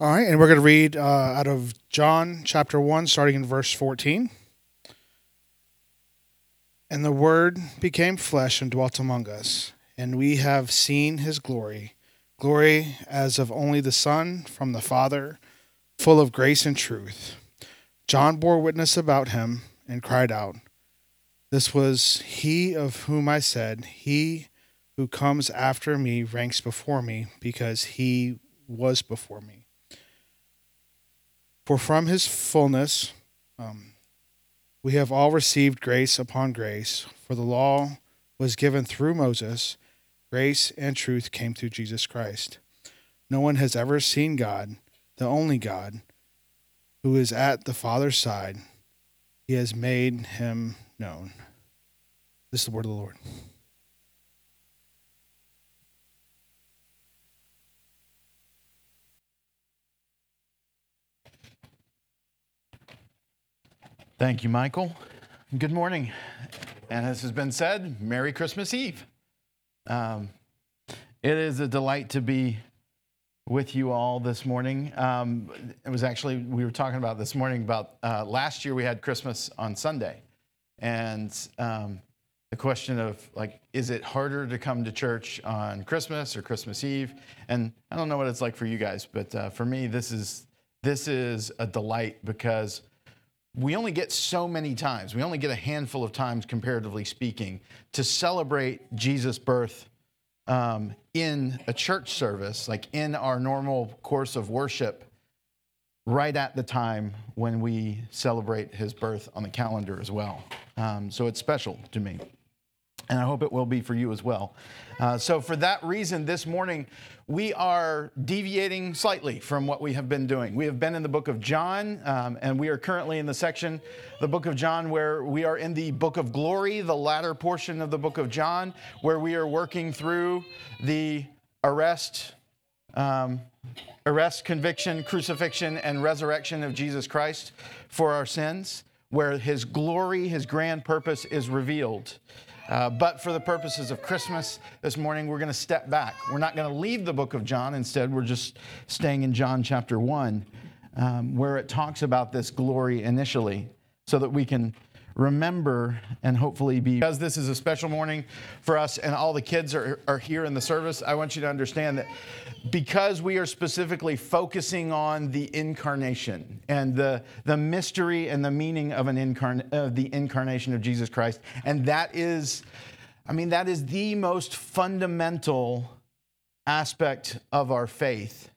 All right, and we're going to read uh, out of John chapter 1, starting in verse 14. And the Word became flesh and dwelt among us, and we have seen his glory glory as of only the Son from the Father, full of grace and truth. John bore witness about him and cried out, This was he of whom I said, He who comes after me ranks before me, because he was before me. For from his fullness um, we have all received grace upon grace, for the law was given through Moses, grace and truth came through Jesus Christ. No one has ever seen God, the only God, who is at the Father's side. He has made him known. This is the word of the Lord. Thank you, Michael. Good morning. And as has been said, Merry Christmas Eve. Um, it is a delight to be with you all this morning. Um, it was actually, we were talking about this morning about uh, last year we had Christmas on Sunday. And um, the question of, like, is it harder to come to church on Christmas or Christmas Eve? And I don't know what it's like for you guys, but uh, for me, this is, this is a delight because we only get so many times, we only get a handful of times, comparatively speaking, to celebrate Jesus' birth um, in a church service, like in our normal course of worship, right at the time when we celebrate his birth on the calendar as well. Um, so it's special to me and I hope it will be for you as well. Uh, so, for that reason, this morning we are deviating slightly from what we have been doing. We have been in the book of John, um, and we are currently in the section, the book of John, where we are in the book of glory, the latter portion of the book of John, where we are working through the arrest. Um, arrest, conviction, crucifixion, and resurrection of Jesus Christ for our sins, where his glory, his grand purpose is revealed. Uh, but for the purposes of Christmas this morning, we're going to step back. We're not going to leave the book of John. Instead, we're just staying in John chapter 1, um, where it talks about this glory initially, so that we can remember and hopefully be. Because this is a special morning for us and all the kids are, are here in the service, I want you to understand that because we are specifically focusing on the incarnation and the, the mystery and the meaning of, an incarn- of the incarnation of Jesus Christ, and that is, I mean, that is the most fundamental aspect of our faith.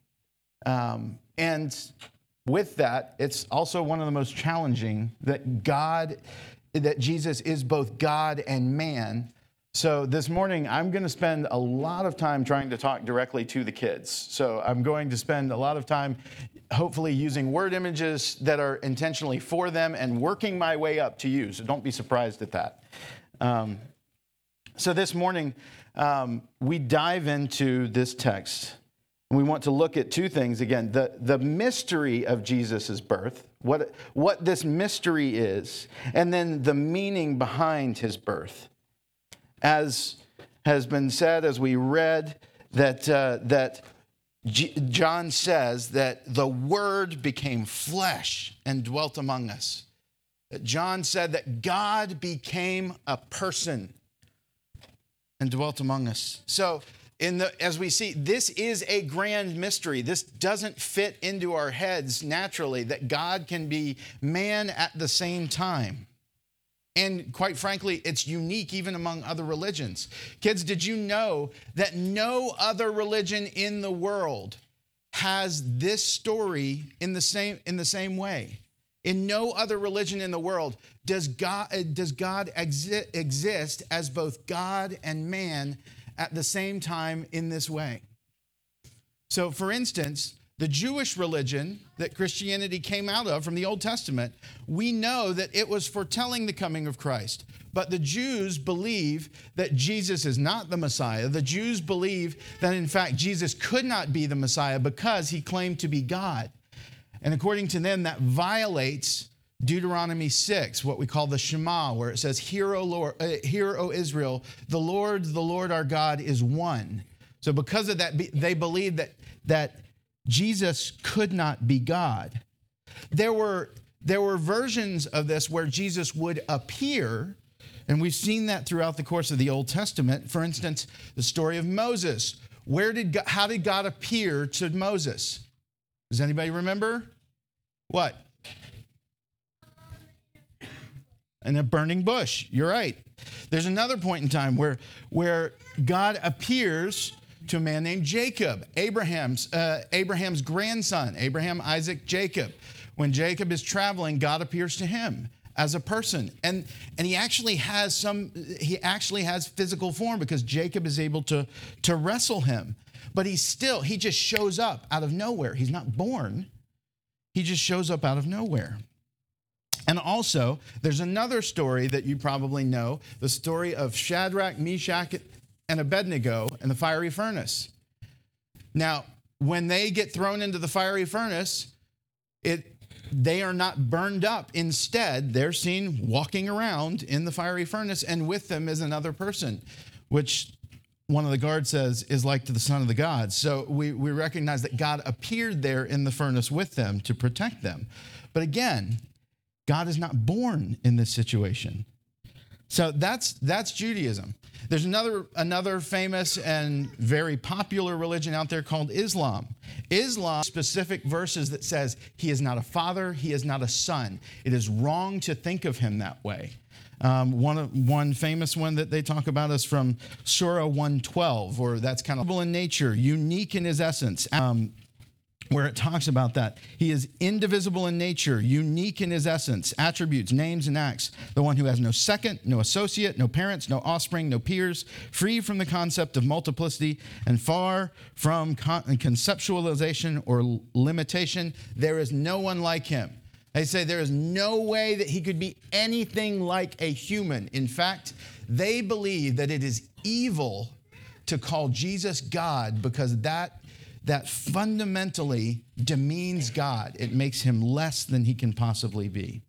Um, and with that, it's also one of the most challenging that God, that Jesus is both God and man. So this morning, I'm going to spend a lot of time trying to talk directly to the kids. So I'm going to spend a lot of time, hopefully, using word images that are intentionally for them and working my way up to you. So don't be surprised at that. Um, so this morning, um, we dive into this text. And we want to look at two things again the, the mystery of Jesus' birth, what, what this mystery is, and then the meaning behind his birth as has been said, as we read, that, uh, that G- John says that the Word became flesh and dwelt among us. John said that God became a person and dwelt among us. So, in the, as we see, this is a grand mystery. This doesn't fit into our heads naturally that God can be man at the same time. And quite frankly, it's unique even among other religions. Kids, did you know that no other religion in the world has this story in the same, in the same way? In no other religion in the world does God, does God exi- exist as both God and man at the same time in this way. So, for instance, the Jewish religion that Christianity came out of from the Old Testament, we know that it was foretelling the coming of Christ. But the Jews believe that Jesus is not the Messiah. The Jews believe that, in fact, Jesus could not be the Messiah because he claimed to be God. And according to them, that violates Deuteronomy 6, what we call the Shema, where it says, Hear, O, Lord, uh, hear, o Israel, the Lord, the Lord our God is one. So, because of that, they believed that, that Jesus could not be God. There were, there were versions of this where Jesus would appear, and we've seen that throughout the course of the Old Testament. For instance, the story of Moses. Where did God, how did God appear to Moses? Does anybody remember? What? In a burning bush. You're right. There's another point in time where, where God appears to a man named Jacob, Abraham's, uh, Abraham's grandson, Abraham, Isaac, Jacob. When Jacob is traveling, God appears to him as a person. And, and he actually has some, he actually has physical form because Jacob is able to, to wrestle him. But he still, he just shows up out of nowhere. He's not born, he just shows up out of nowhere. And also, there's another story that you probably know the story of Shadrach, Meshach, and Abednego in the fiery furnace. Now, when they get thrown into the fiery furnace, it they are not burned up. Instead, they're seen walking around in the fiery furnace, and with them is another person, which one of the guards says is like to the son of the gods. So we, we recognize that God appeared there in the furnace with them to protect them. But again, God is not born in this situation. So that's that's Judaism. There's another another famous and very popular religion out there called Islam. Islam specific verses that says he is not a father, he is not a son. It is wrong to think of him that way. Um, one one famous one that they talk about is from Surah 112, or that's kind of in nature, unique in his essence. Um, where it talks about that. He is indivisible in nature, unique in his essence, attributes, names, and acts. The one who has no second, no associate, no parents, no offspring, no peers, free from the concept of multiplicity, and far from con- conceptualization or limitation. There is no one like him. They say there is no way that he could be anything like a human. In fact, they believe that it is evil to call Jesus God because that that fundamentally demeans God. It makes him less than he can possibly be.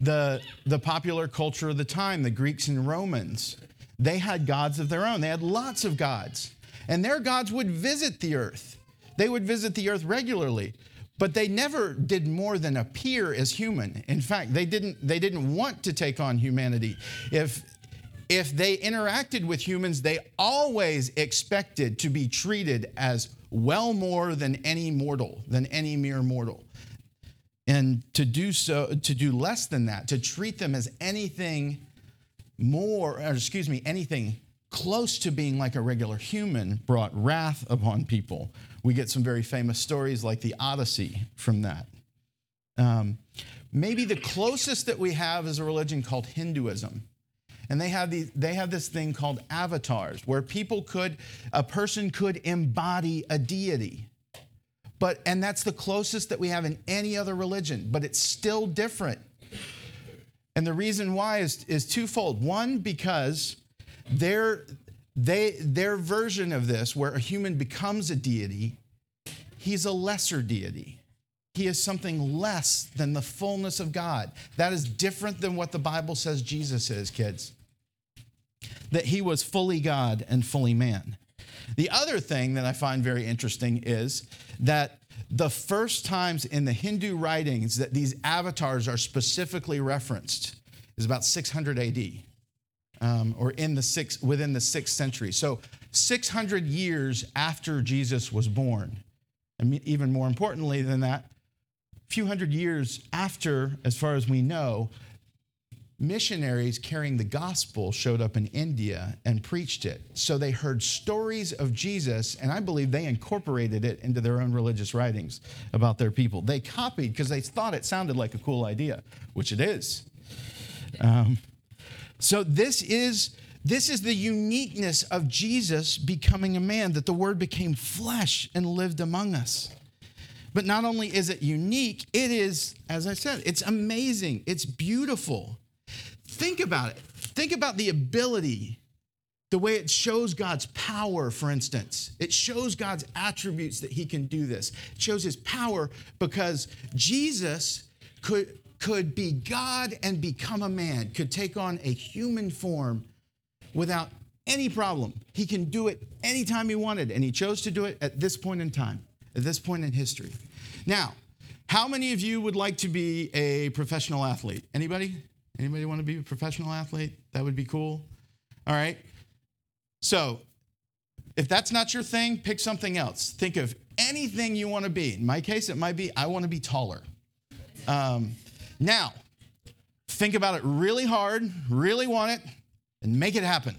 The, the popular culture of the time, the Greeks and Romans, they had gods of their own. They had lots of gods. And their gods would visit the earth. They would visit the earth regularly, but they never did more than appear as human. In fact, they didn't, they didn't want to take on humanity. If, if they interacted with humans, they always expected to be treated as well more than any mortal, than any mere mortal. And to do so, to do less than that, to treat them as anything more, or excuse me, anything close to being like a regular human brought wrath upon people. We get some very famous stories like the Odyssey from that. Um, maybe the closest that we have is a religion called Hinduism. And they have, these, they this thing called avatars, where people could, a person could embody a deity. But, and that's the closest that we have in any other religion, but it's still different. And the reason why is, is twofold. One, because their, they, their version of this, where a human becomes a deity, he's a lesser deity. He is something less than the fullness of God. That is different than what the Bible says Jesus is, kids that he was fully God and fully man. The other thing that I find very interesting is that the first times in the Hindu writings that these avatars are specifically referenced is about 600 AD, um, or in the six, within the sixth century. So 600 years after Jesus was born, and even more importantly than that, a few hundred years after, as far as we know, missionaries carrying the gospel showed up in India and preached it. So they heard stories of Jesus, and I believe they incorporated it into their own religious writings about their people. They copied because they thought it sounded like a cool idea, which it is. Um, so this is this is the uniqueness of Jesus becoming a man, that the word became flesh and lived among us. But not only is it unique, it is, as I said, it's amazing, it's beautiful. Think about it. Think about the ability, the way it shows God's power, for instance. It shows God's attributes that he can do this. It shows his power because Jesus could, could be God and become a man, could take on a human form without any problem. He can do it anytime he wanted, and he chose to do it at this point in time, at this point in history. Now, how many of you would like to be a professional athlete? Anybody? Anybody want to be a professional athlete? That would be cool. All right. So, if that's not your thing, pick something else. Think of anything you want to be. In my case, it might be I want to be taller. Um, now, think about it really hard, really want it, and make it happen.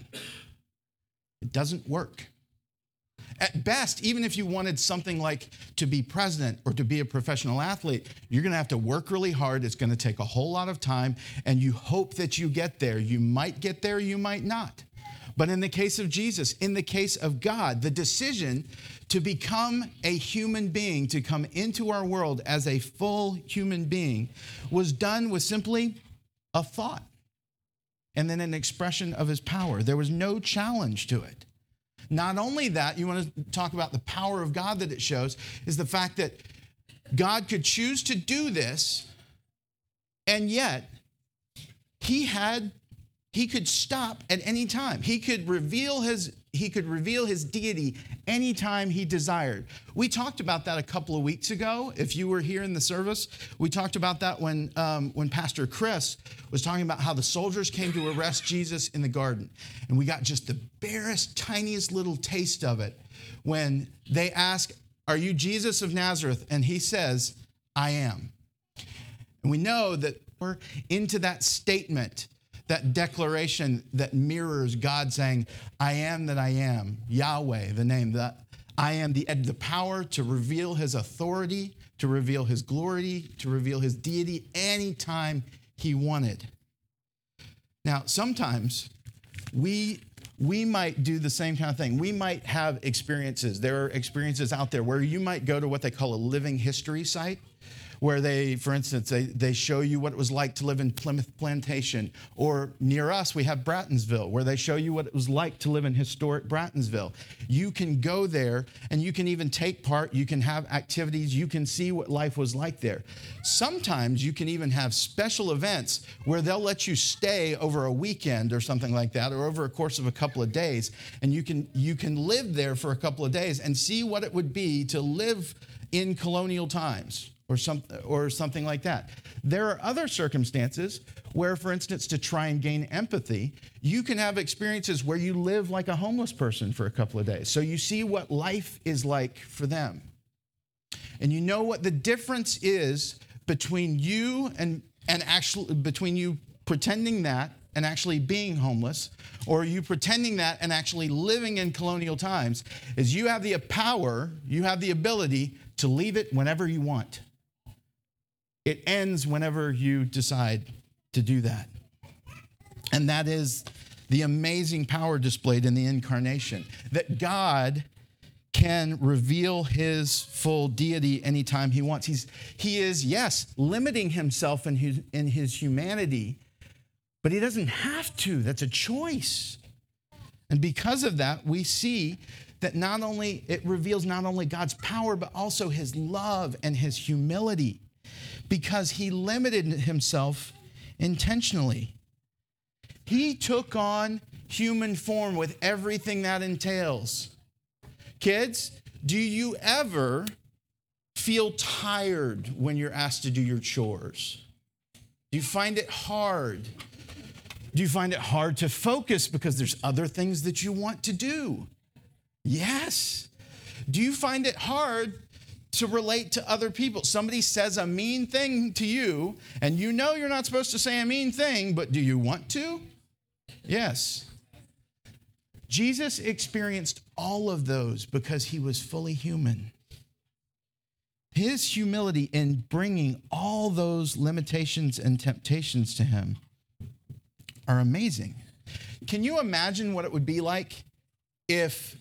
It doesn't work. At best, even if you wanted something like to be president or to be a professional athlete, you're going to have to work really hard. It's going to take a whole lot of time, and you hope that you get there. You might get there, you might not. But in the case of Jesus, in the case of God, the decision to become a human being, to come into our world as a full human being, was done with simply a thought and then an expression of his power. There was no challenge to it. Not only that, you want to talk about the power of God that it shows, is the fact that God could choose to do this, and yet he had he could stop at any time. He could reveal his he could reveal his deity anytime he desired. We talked about that a couple of weeks ago. If you were here in the service, we talked about that when um, when Pastor Chris was talking about how the soldiers came to arrest Jesus in the garden, and we got just the barest, tiniest little taste of it when they ask, "Are you Jesus of Nazareth?" and he says, "I am." And we know that we're into that statement that declaration that mirrors God saying, I am that I am, Yahweh, the name, that I am the, the power to reveal his authority, to reveal his glory, to reveal his deity anytime he wanted. Now, sometimes we we might do the same kind of thing. We might have experiences. There are experiences out there where you might go to what they call a living history site where they, for instance, they, they show you what it was like to live in Plymouth Plantation. Or near us, we have Brattonsville, where they show you what it was like to live in historic Brattonsville. You can go there and you can even take part, you can have activities, you can see what life was like there. Sometimes you can even have special events where they'll let you stay over a weekend or something like that, or over a course of a couple of days, and you can you can live there for a couple of days and see what it would be to live in colonial times or, some, or something like that. There are other circumstances where, for instance, to try and gain empathy, you can have experiences where you live like a homeless person for a couple of days. So you see what life is like for them. And you know what the difference is between you and, and actually, between you pretending that and actually being homeless, or you pretending that and actually living in colonial times, is you have the power, you have the ability to leave it whenever you want. It ends whenever you decide to do that. And that is the amazing power displayed in the incarnation that God can reveal his full deity anytime he wants. He's, he is, yes, limiting himself in his, in his humanity, but he doesn't have to. That's a choice. And because of that, we see that not only it reveals not only God's power, but also his love and his humility because he limited himself intentionally. He took on human form with everything that entails. Kids, do you ever feel tired when you're asked to do your chores? Do you find it hard? Do you find it hard to focus because there's other things that you want to do? Yes. Do you find it hard to relate to other people. Somebody says a mean thing to you, and you know you're not supposed to say a mean thing, but do you want to? Yes. Jesus experienced all of those because he was fully human. His humility in bringing all those limitations and temptations to him are amazing. Can you imagine what it would be like if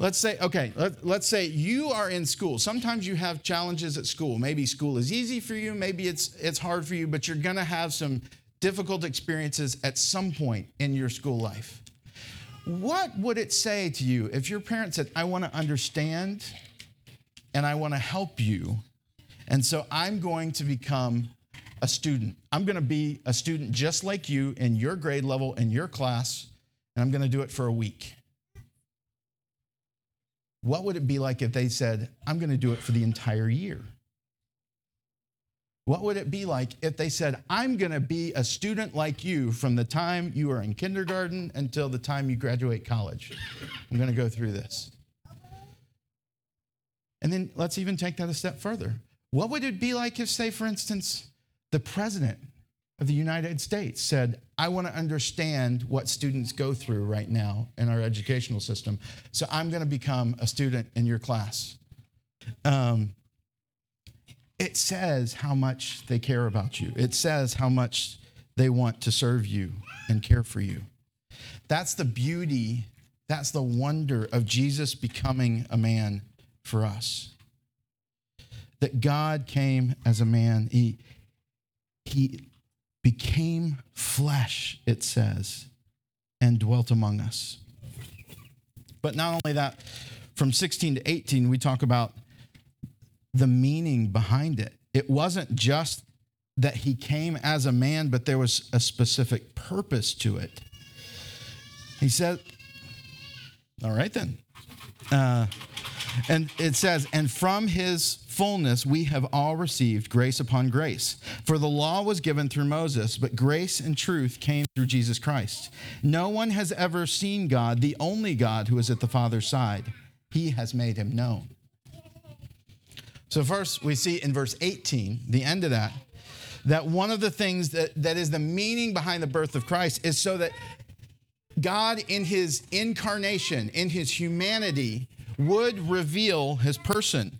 Let's say, okay, let, us say you are in school. Sometimes you have challenges at school. Maybe school is easy for you, maybe it's, it's hard for you, but you're gonna have some difficult experiences at some point in your school life. What would it say to you if your parent said, I wanna understand and I wanna help you, and so I'm going to become a student? I'm gonna be a student just like you in your grade level, in your class, and I'm going to do it for a week. What would it be like if they said, I'm going to do it for the entire year? What would it be like if they said, I'm going to be a student like you from the time you are in kindergarten until the time you graduate college? I'm going to go through this. And then let's even take that a step further. What would it be like if, say, for instance, the president of the United States said, I want to understand what students go through right now in our educational system. So I'm going to become a student in your class. Um, it says how much they care about you, it says how much they want to serve you and care for you. That's the beauty, that's the wonder of Jesus becoming a man for us. That God came as a man. He, he became flesh, it says, and dwelt among us. But not only that, from 16 to 18, we talk about the meaning behind it. It wasn't just that he came as a man, but there was a specific purpose to it. He said, All right then. Uh, and it says, And from his fullness we have all received grace upon grace. For the law was given through Moses, but grace and truth came through Jesus Christ. No one has ever seen God, the only God who is at the Father's side. He has made him known. So, first, we see in verse 18, the end of that, that one of the things that, that is the meaning behind the birth of Christ is so that God, in his incarnation, in his humanity, would reveal his person.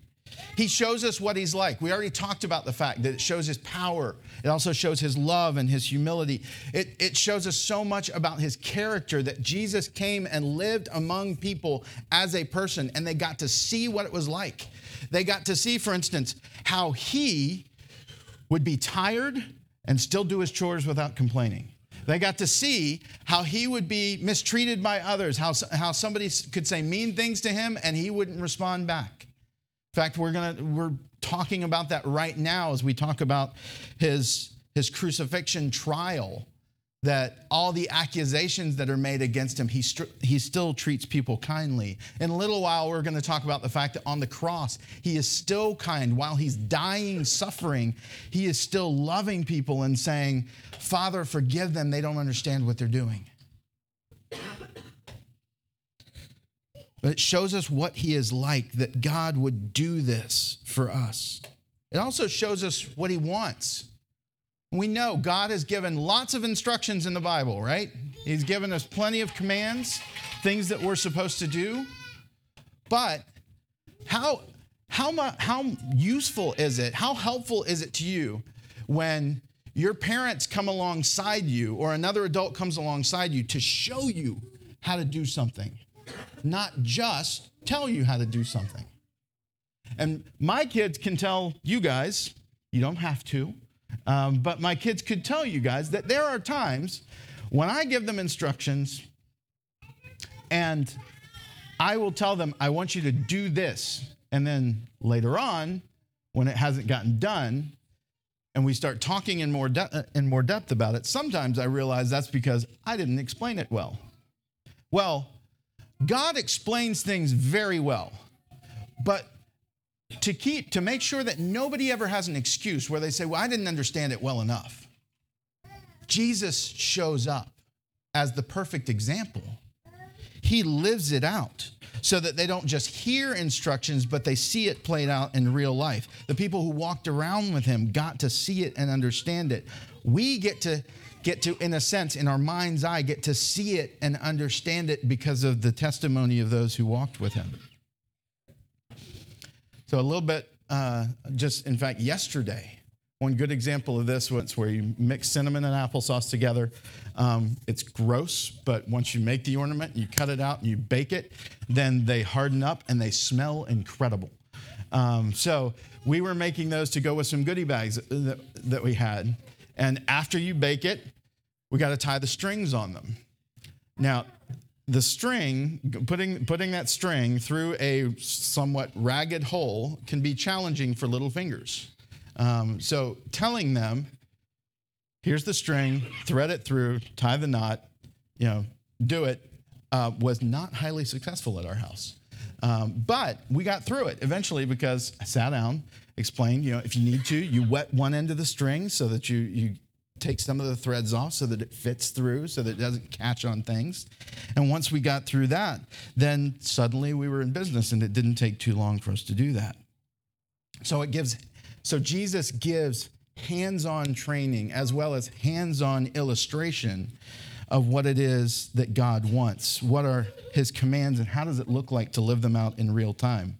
He shows us what he's like. We already talked about the fact that it shows his power. It also shows his love and his humility. It, it shows us so much about his character that Jesus came and lived among people as a person, and they got to see what it was like. They got to see, for instance, how he would be tired and still do his chores without complaining. They got to see how he would be mistreated by others, how, how somebody could say mean things to him and he wouldn't respond back. In fact, we're gonna we're talking about that right now as we talk about his his crucifixion trial that all the accusations that are made against him, he, he still treats people kindly. In a little while, we're going to talk about the fact that on the cross, he is still kind. While he's dying, suffering, he is still loving people and saying, Father, forgive them. They don't understand what they're doing. But it shows us what he is like, that God would do this for us. It also shows us what he wants. We know God has given lots of instructions in the Bible, right? He's given us plenty of commands, things that we're supposed to do. But how, how, how useful is it? How helpful is it to you when your parents come alongside you or another adult comes alongside you to show you how to do something, not just tell you how to do something? And my kids can tell you guys, you don't have to. Um, but my kids could tell you guys that there are times when I give them instructions and I will tell them, I want you to do this. And then later on, when it hasn't gotten done, and we start talking in more, de- uh, in more depth about it, sometimes I realize that's because I didn't explain it well. Well, God explains things very well, but to keep to make sure that nobody ever has an excuse where they say, "Well, I didn't understand it well enough." Jesus shows up as the perfect example. He lives it out so that they don't just hear instructions, but they see it played out in real life. The people who walked around with him got to see it and understand it. We get to get to, in a sense, in our mind's eye, get to see it and understand it because of the testimony of those who walked with him. So, a little bit, uh, just in fact, yesterday, one good example of this was where you mix cinnamon and applesauce together. Um, it's gross, but once you make the ornament, you cut it out and you bake it, then they harden up and they smell incredible. Um, so we were making those to go with some goodie bags that, that we had. And after you bake it, we got to tie the strings on them. Now, the string, putting, putting that string through a somewhat ragged hole can be challenging for little fingers. Um, so telling them, here's the string, thread it through, tie the knot, you know, do it, uh, was not highly successful at our house. Um, but we got through it eventually because I sat down, explained, you know, if you need to, you wet one end of the string so that you, you take some of the threads off so that it fits through, so that it doesn't catch on things. And once we got through that, then suddenly we were in business and it didn't take too long for us to do that. So it gives, so Jesus gives hands on training as well as hands on illustration of what it is that God wants. What are his commands and how does it look like to live them out in real time?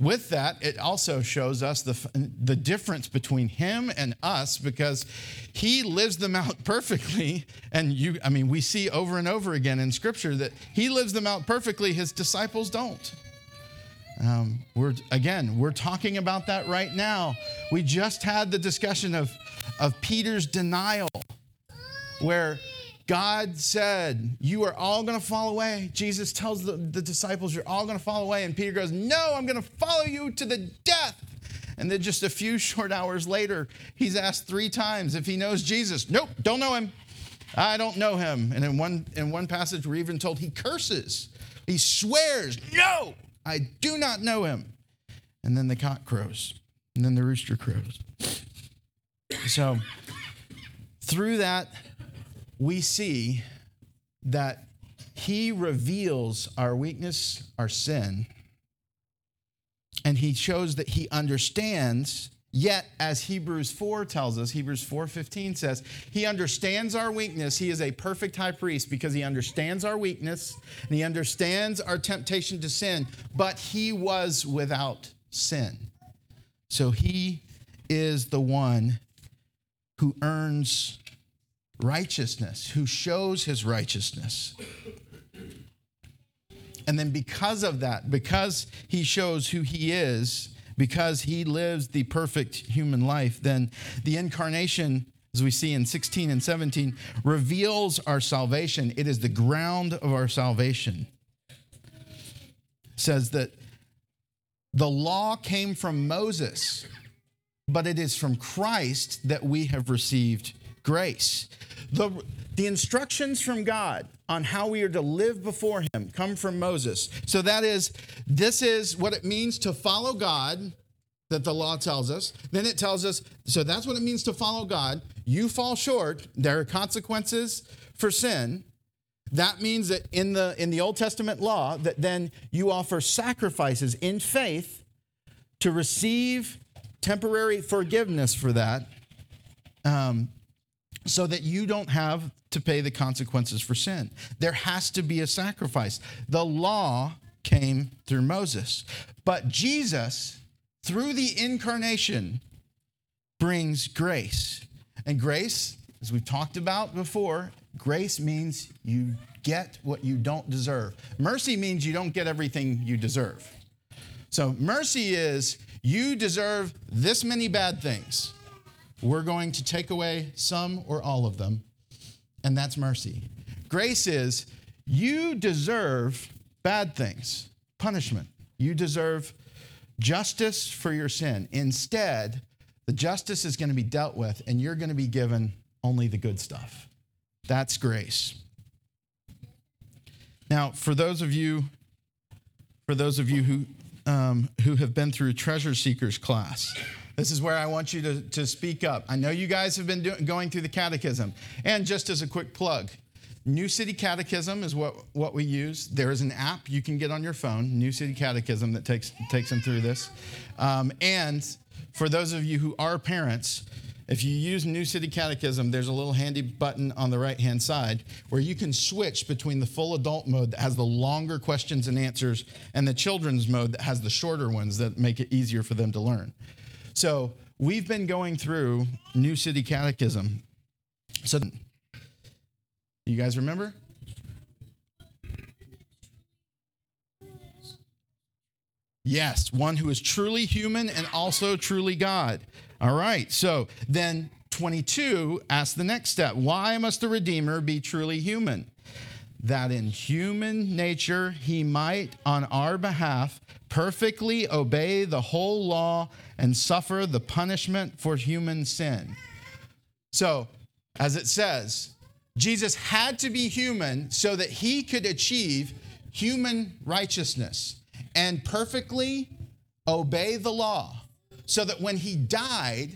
With that, it also shows us the, the difference between him and us because he lives them out perfectly. And you, I mean, we see over and over again in scripture that he lives them out perfectly, his disciples don't. Um, we're again, we're talking about that right now. We just had the discussion of, of Peter's denial, where God said, You are all going to fall away. Jesus tells the, the disciples, You're all going to fall away. And Peter goes, No, I'm going to follow you to the death. And then just a few short hours later, he's asked three times if he knows Jesus. Nope, don't know him. I don't know him. And in one, in one passage, we're even told he curses. He swears, No, I do not know him. And then the cock crows. And then the rooster crows. So, through that, we see that he reveals our weakness, our sin, and he shows that he understands yet as hebrews 4 tells us hebrews 4.15 says he understands our weakness. He is a perfect high priest because he understands our weakness and he understands our temptation to sin but he was without sin. So he is the one who earns righteousness, who shows his righteousness. And then, because of that, because he shows who he is, because he lives the perfect human life, then the incarnation, as we see in 16 and 17, reveals our salvation. It is the ground of our salvation. It says that the law came from Moses, but it is from Christ that we have received grace. The, the instructions from God on how we are to live before Him come from Moses. So that is, this is what it means to follow God that the law tells us. Then it tells us, so that's what it means to follow God. You fall short, there are consequences for sin. That means that in the in the Old Testament law, that then you offer sacrifices in faith to receive temporary forgiveness for that. Um, so that you don't have to pay the consequences for sin. There has to be a sacrifice. The law came through Moses, but Jesus, through the incarnation, brings grace. And grace, as we've talked about before, grace means you get what you don't deserve. Mercy means you don't get everything you deserve. So mercy is you deserve this many bad things. We're going to take away some or all of them, and that's mercy. Grace is you deserve bad things, punishment. You deserve justice for your sin. Instead, the justice is going to be dealt with, and you're going to be given only the good stuff. That's grace. Now, for those of you, for those of you who um, who have been through Treasure Seekers class, this is where I want you to, to speak up. I know you guys have been do, going through the catechism. And just as a quick plug, New City Catechism is what, what we use. There is an app you can get on your phone, New City Catechism, that takes, takes them through this. Um, and for those of you who are parents, if you use New City Catechism, there's a little handy button on the right hand side where you can switch between the full adult mode that has the longer questions and answers and the children's mode that has the shorter ones that make it easier for them to learn. So we've been going through New City Catechism. So you guys remember? Yes, one who is truly human and also truly God. All right, so then 22 asks the next step Why must the Redeemer be truly human? That in human nature he might, on our behalf, perfectly obey the whole law and suffer the punishment for human sin. So, as it says, Jesus had to be human so that he could achieve human righteousness and perfectly obey the law. So that when he died,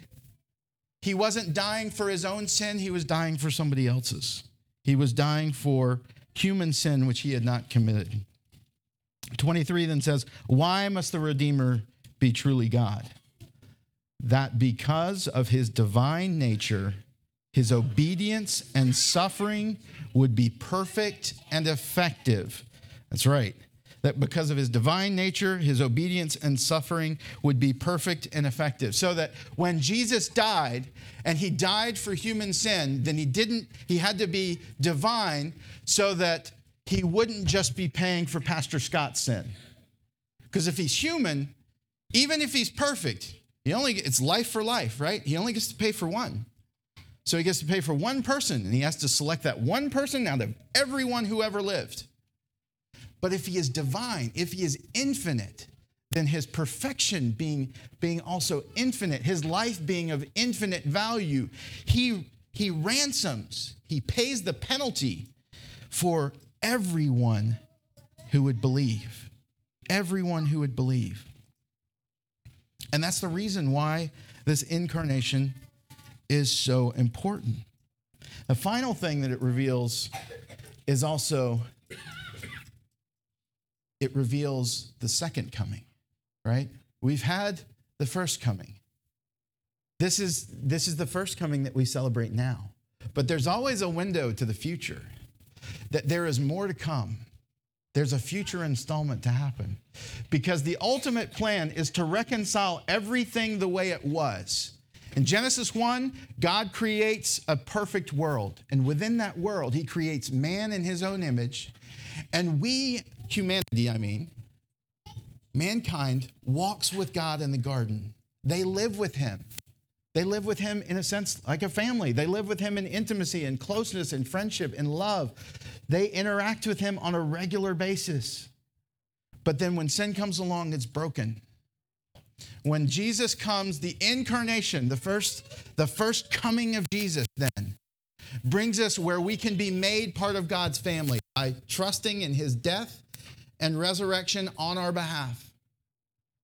he wasn't dying for his own sin, he was dying for somebody else's. He was dying for human sin which he had not committed. 23 then says, Why must the Redeemer be truly God? That because of his divine nature, his obedience and suffering would be perfect and effective. That's right. That because of his divine nature, his obedience and suffering would be perfect and effective. So that when Jesus died and he died for human sin, then he didn't, he had to be divine so that he wouldn't just be paying for Pastor Scott's sin. Because if he's human, even if he's perfect, he only it's life for life, right? He only gets to pay for one. So he gets to pay for one person, and he has to select that one person out of everyone who ever lived. But if he is divine, if he is infinite, then his perfection being, being also infinite, his life being of infinite value, he, he ransoms, he pays the penalty for everyone who would believe. Everyone who would believe. And that's the reason why this incarnation is so important. The final thing that it reveals is also it reveals the second coming, right? We've had the first coming. This is this is the first coming that we celebrate now. But there's always a window to the future. That there is more to come. There's a future installment to happen. Because the ultimate plan is to reconcile everything the way it was in Genesis 1, God creates a perfect world. And within that world, He creates man in His own image. And we, humanity, I mean, mankind walks with God in the garden. They live with Him. They live with Him in a sense like a family. They live with Him in intimacy and closeness and friendship and love. They interact with Him on a regular basis. But then when sin comes along, it's broken when Jesus comes, the incarnation, the first, the first coming of Jesus then brings us where we can be made part of God's family by trusting in his death and resurrection on our behalf.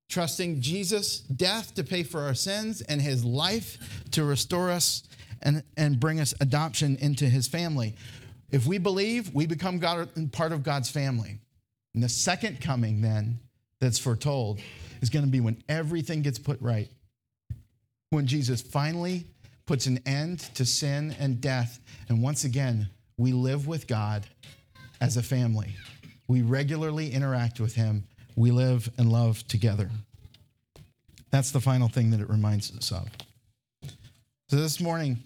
Trusting Jesus' death to pay for our sins and his life to restore us and, and bring us adoption into his family. If we believe, we become God, part of God's family. And the second coming, then, that's foretold is going to be when everything gets put right. When Jesus finally puts an end to sin and death. And once again, we live with God as a family. We regularly interact with Him. We live and love together. That's the final thing that it reminds us of. So this morning,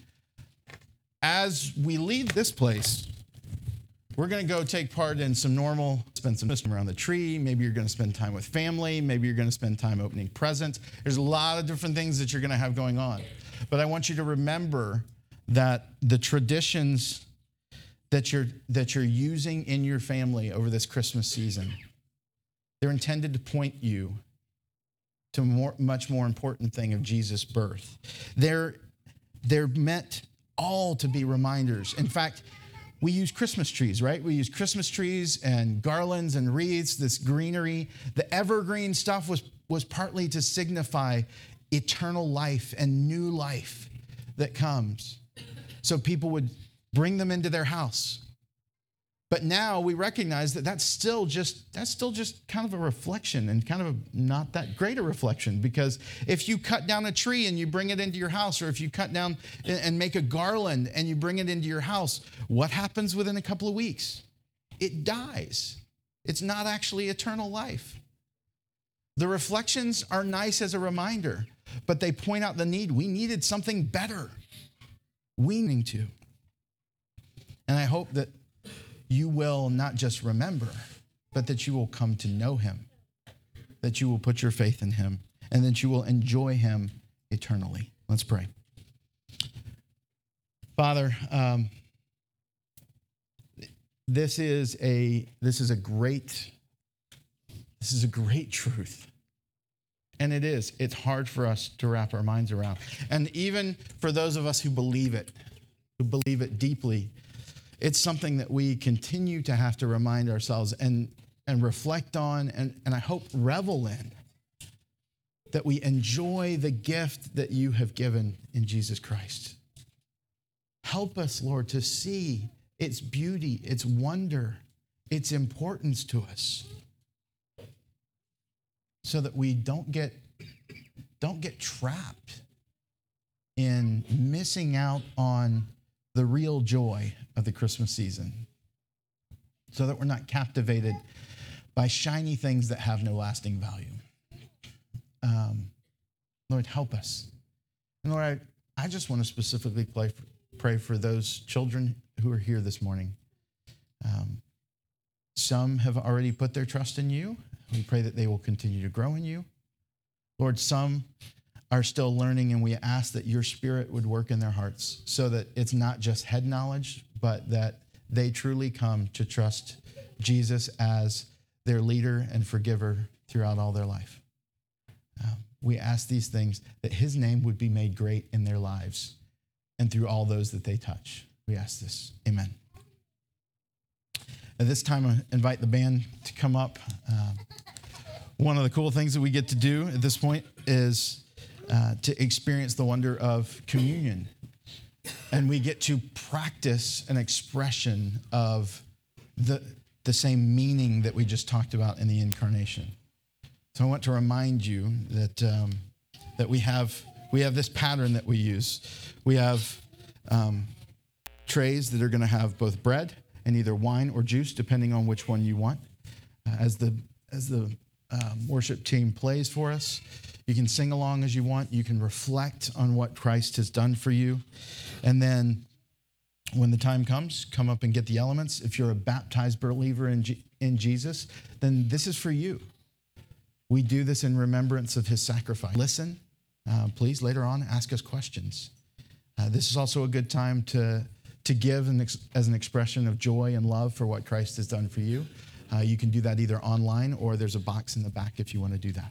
as we leave this place, we're going to go take part in some normal, spend some time around the tree. Maybe you're going to spend time with family. Maybe you're going to spend time opening presents. There's a lot of different things that you're going to have going on. But I want you to remember that the traditions that you're, that you're using in your family over this Christmas season, they're intended to point you to more, much more important thing of Jesus' birth. They're, they're meant all to be reminders. In fact, we use Christmas trees, right? We use Christmas trees and garlands and wreaths, this greenery. The evergreen stuff was, was partly to signify eternal life and new life that comes. So people would bring them into their house but now we recognize that that's still just that's still just kind of a reflection and kind of a, not that great a reflection because if you cut down a tree and you bring it into your house or if you cut down and make a garland and you bring it into your house, what happens within a couple of weeks? It dies. It's not actually eternal life. The reflections are nice as a reminder, but they point out the need. We needed something better. We need to. And I hope that you will not just remember, but that you will come to know him, that you will put your faith in him, and that you will enjoy him eternally. Let's pray. Father, um, this is a this is a great this is a great truth. And it is. It's hard for us to wrap our minds around. And even for those of us who believe it, who believe it deeply, it's something that we continue to have to remind ourselves and, and reflect on and, and I hope revel in that we enjoy the gift that you have given in Jesus Christ. Help us, Lord, to see its beauty, its wonder, its importance to us so that we don't get don't get trapped in missing out on the real joy of the Christmas season. So that we're not captivated by shiny things that have no lasting value. Um, Lord, help us. And Lord, I, I just want to specifically pray for, pray for those children who are here this morning. Um, some have already put their trust in you. We pray that they will continue to grow in you. Lord, some are still learning, and we ask that your spirit would work in their hearts so that it's not just head knowledge, but that they truly come to trust Jesus as their leader and forgiver throughout all their life. Um, we ask these things that his name would be made great in their lives and through all those that they touch. We ask this. Amen. At this time, I invite the band to come up. Um, one of the cool things that we get to do at this point is uh, to experience the wonder of communion. And we get to practice an expression of the, the same meaning that we just talked about in the incarnation. So I want to remind you that, um, that we, have, we have this pattern that we use. We have um, trays that are going to have both bread and either wine or juice, depending on which one you want. Uh, as the, as the um, worship team plays for us, you can sing along as you want. You can reflect on what Christ has done for you. And then when the time comes, come up and get the elements. If you're a baptized believer in, G- in Jesus, then this is for you. We do this in remembrance of his sacrifice. Listen, uh, please, later on, ask us questions. Uh, this is also a good time to, to give an ex- as an expression of joy and love for what Christ has done for you. Uh, you can do that either online or there's a box in the back if you want to do that.